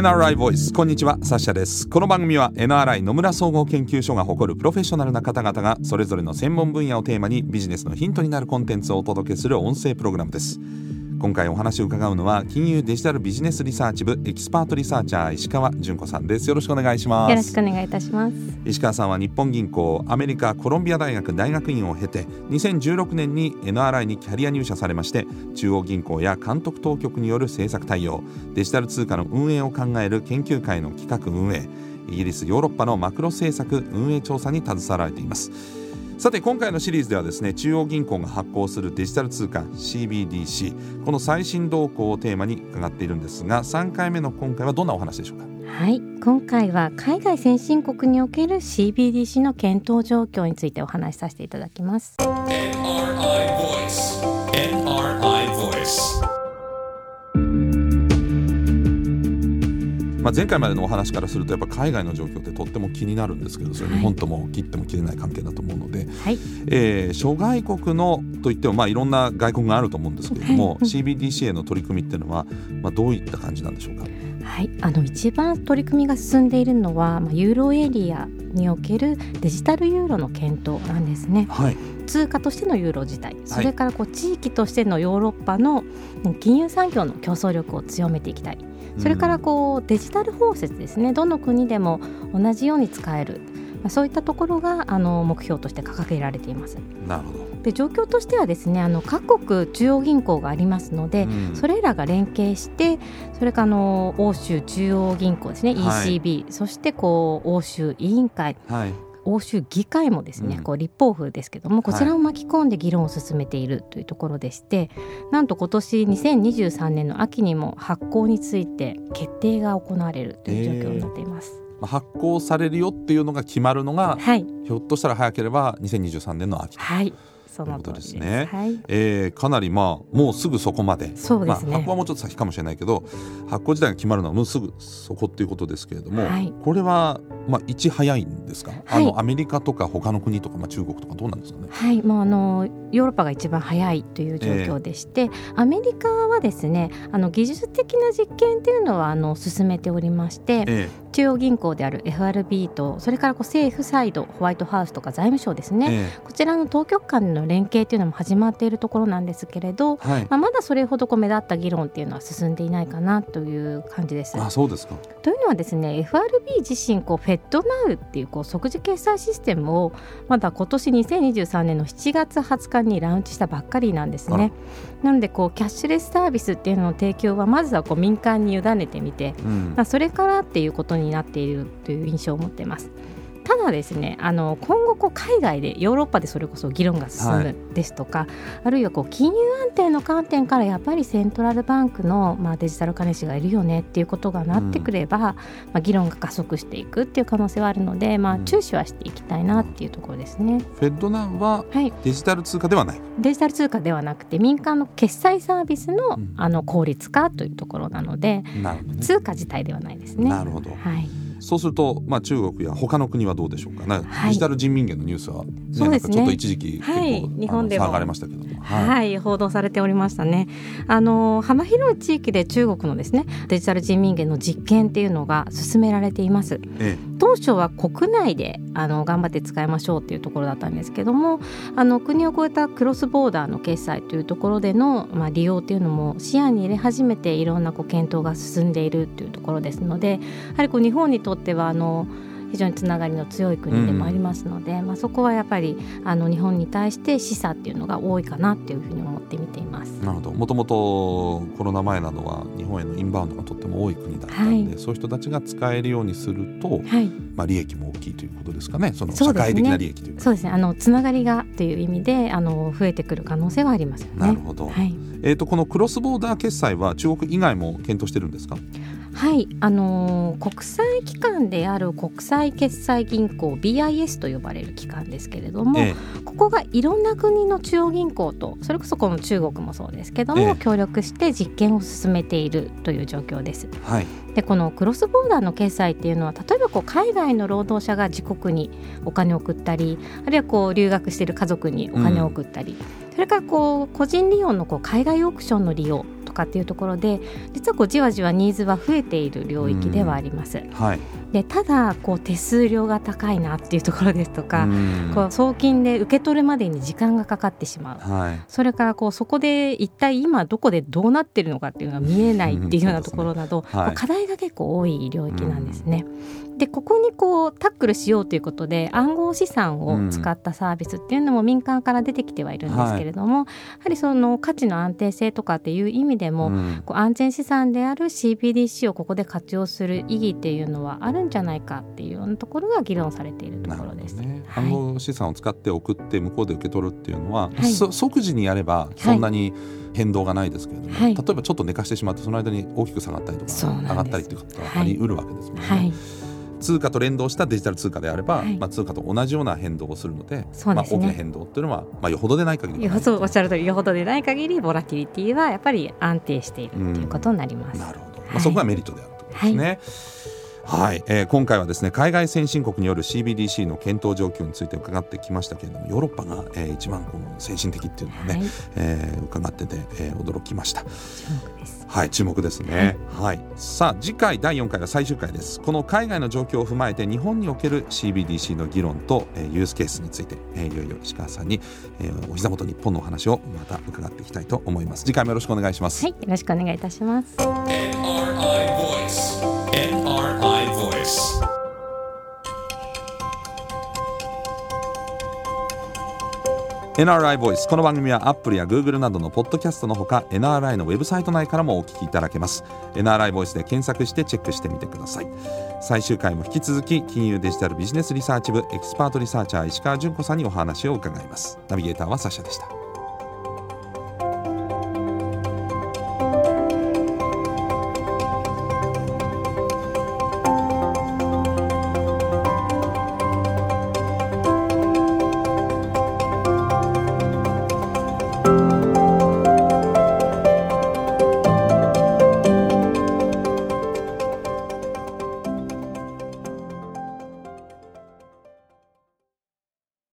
NRI Voice。こんにちはサッシャです。この番組は NRI 野村総合研究所が誇るプロフェッショナルな方々がそれぞれの専門分野をテーマにビジネスのヒントになるコンテンツをお届けする音声プログラムです。今回お話を伺うのは金融デジタルビジネスリサーチ部エキスパートリサーチャー石川純子さんです。よろしくお願いします。よろしくお願いいたします。石川さんは日本銀行アメリカコロンビア大学大学院を経て2016年に NRI にキャリア入社されまして中央銀行や監督当局による政策対応デジタル通貨の運営を考える研究会の企画運営イギリスヨーロッパのマクロ政策運営調査に携わられていますさて今回のシリーズではですね中央銀行が発行するデジタル通貨 CBDC この最新動向をテーマに伺っているんですが3回目の今回はどんなお話でしょうか？はい。今回は海外先進国における CBDC の検討状況についてお話しさせていただきますまあ、前回までのお話からするとやっぱ海外の状況ってとっても気になるんですけどそれ日本とも切っても切れない関係だと思うので、はい。えー諸外国のといってもまあいろんな外国があると思うんですけれども CBDC への取り組みっていうのは、まあ、どういった感じなんでしょうか？はい、あの一番取り組みが進んでいるのは、まあ、ユーロエリアにおけるデジタルユーロの検討なんですね。はい、通貨としてのユーロ自体、それからこう地域としてのヨーロッパの金融産業の競争力を強めていきたい。それからこうデジタル包摂ですね。どの国でも同じように使える。まあそういったところがあの目標として掲げられています。なるほど。で状況としてはですねあの各国中央銀行がありますので、うんそれらが連携してそれからあの欧州中央銀行ですねはい ECB、そしてこう欧州委員会はい、欧州議会もですね、うん。こう立法府ですけどもこちらを巻き込んで議論を進めているというところでして、なんと今年2023年の秋にも発行について決定が行われるという状況になっています。まあ、発行されるよっていうのが決まるのが、はい、ひょっとしたら早ければ2023年の秋と。はい、そのことです。ね。はい、えーかなりまあもうすぐそこまで。ですね。まあ、発行はもうちょっと先かもしれないけど発行自体が決まるのはもうすぐそこっていうことですけれども、はい。これは、まあ、いち早いんですか、あはい。のアメリカとか他の国とか、まあ、中国とかどうなんですかね？はい、もうあのヨーロッパが一番早いという状況でして、アメリカはですねあの技術的な実験っていうのはあの進めておりましてえ中央銀行である FRB とそれからこう政府サイドホワイトハウスとか財務省ですえね、えこちらの当局間での連携というのも始まっているところなんですけれど、えはい。まあ、まだそれほどこう目立った議論っていうのは進んでいないかなという感じです。あそうですか。というのはですね FRB 自身こう FedNow っていうこう即時決済システムをまだ今年2023年の7月20日にラウンチしたばっかりなんですね。なのでこうキャッシュレスサービスっていうのの提供はまずはこう民間に委ねてみて、うんまあ、それからっていうことになっているという印象を持っています。ただですねあの今後こう海外でヨーロッパでそれこそ議論が進はいむですとか、あるいはこう金融安定の観点からやっぱりセントラルバンクの、まあ、デジタル金主がいるよねっていうことがなってくれば、まあ、議論が加速していくっていう可能性はあるので、まあうん、注視はしていきたいなっていうところですね。フェッドナウははい、デジタル通貨ではない。デジタル通貨ではなくて民間の決済サービスの,、うんあの効率化というところなのでね。通貨自体ではないですね。なるほど。はいそうすると、まあ、中国や他の国はどうでしょうかね、はい。デジタル人民元のニュースは、ねそうですね。ちょっと一時期結構、はい。日本でも。あの騒がれましたけども、はい、報道されておりましたね。あの幅広い地域で中国のですねデジタル人民元の実験っていうのが進められています。え当初は国内であの頑張って使いましょうっていうところだったんですけどもあの国を越えたクロスボーダーの決済というところでの、まあ、利用っていうのも視野に入れ始めていろんなこう検討が進んでいるというところですのでやはりこう日本にとってはあの非常につながりの強い国でもありますので、まあ、そこはやっぱりあの日本に対して示唆っていうのが多いかなっていうふうに思って見ています。えなるほどもともとコロナ前などは日本へのインバウンドがとっても多い国だったんで、はそういう人たちが使えるようにすると、はい、まあ、利益も大きいということですかねその社会的な利益というか。そうですね。あのつながりがという意味であの増えてくる可能性はありますよね。なるほど、はい。えー、とこのクロスボーダー決済は中国以外も検討してるんですか？はい、あのー国際機関である国際決済銀行 BIS と呼ばれる機関ですけれども、えここがいろんな国の中央銀行とそれこそこの中国もそうですけども、ええ。協力して実験を進めているという状況です。えはい。でこのクロスボーダーの決済っていうのは例えばこう海外の労働者が自国にお金を送ったりあるいはこう留学している家族にお金を送ったり、それからこう個人利用のこう海外オークションの利用とかっていうところで実はこうじわじわニーズは増えている領域ではあります。はい。でただこう手数料が高いなっていうところですとか、うん。こう送金で受け取るまでに時間がかかってしまう。はい。それからこうそこで一体今どこでどうなってるのかっていうのが見えないっていうようなところなど、はい。課題が結構多い領域なんですね。でここにこうタックルしようということで暗号資産を使ったサービスっていうのも民間から出てきてはいるんですけれども、やはりその価値の安定性とかっていう意味でも、うん。こう安全資産である CBDC をここで活用する意義っていうのはあるんじゃないかっていうようなところが議論されているところです。ね、はい。暗号資産を使って送って向こうで受け取るっていうのは、はい。そ即時にやればそんなに変動がないですけれども、はい。例えばちょっと寝かしてしまってその間に大きく下がったりとか上がったりっていうことははい。あり得るわけですもんね。はい、通貨と連動したデジタル通貨であれば、はい。まあ、通貨と同じような変動をするのでまあ、大きな変動っていうのは、まあ、よほどでない限りはそうおっしゃる通りよほどでない限りボラティリティはやっぱり安定しているっていうことになります。なるほど、まあ、はい。そこがメリットであるということですね。はい、えー今回はですね海外先進国による CBDC の検討状況について伺ってきましたけれどもヨーロッパが、えー一番この先進的っていうのをね、はい、えー伺ってて、えー驚きました。注目です。はい、注目ですね。はい、さあ次回第4回は最終回です。この海外の状況を踏まえて日本における CBDC の議論と、えーユースケースについて、えーいよいよ石川さんに、えーお膝元日本のお話をまた伺っていきたいと思います。次回もよろしくお願いします。はい、よろしくお願いいたします。NRI Voice. NRI Voice. NRI ボイス。この番組は Apple や Google などのポッドキャストのほか NRI のウェブサイト内からもお聞きいただけます。NRI ボイスで検索してチェックしてみてください。最終回も引き続き金融デジタルビジネスリサーチ部エキスパートリサーチャー石川純子さんにお話を伺います。ナビゲーターはサッシャでした。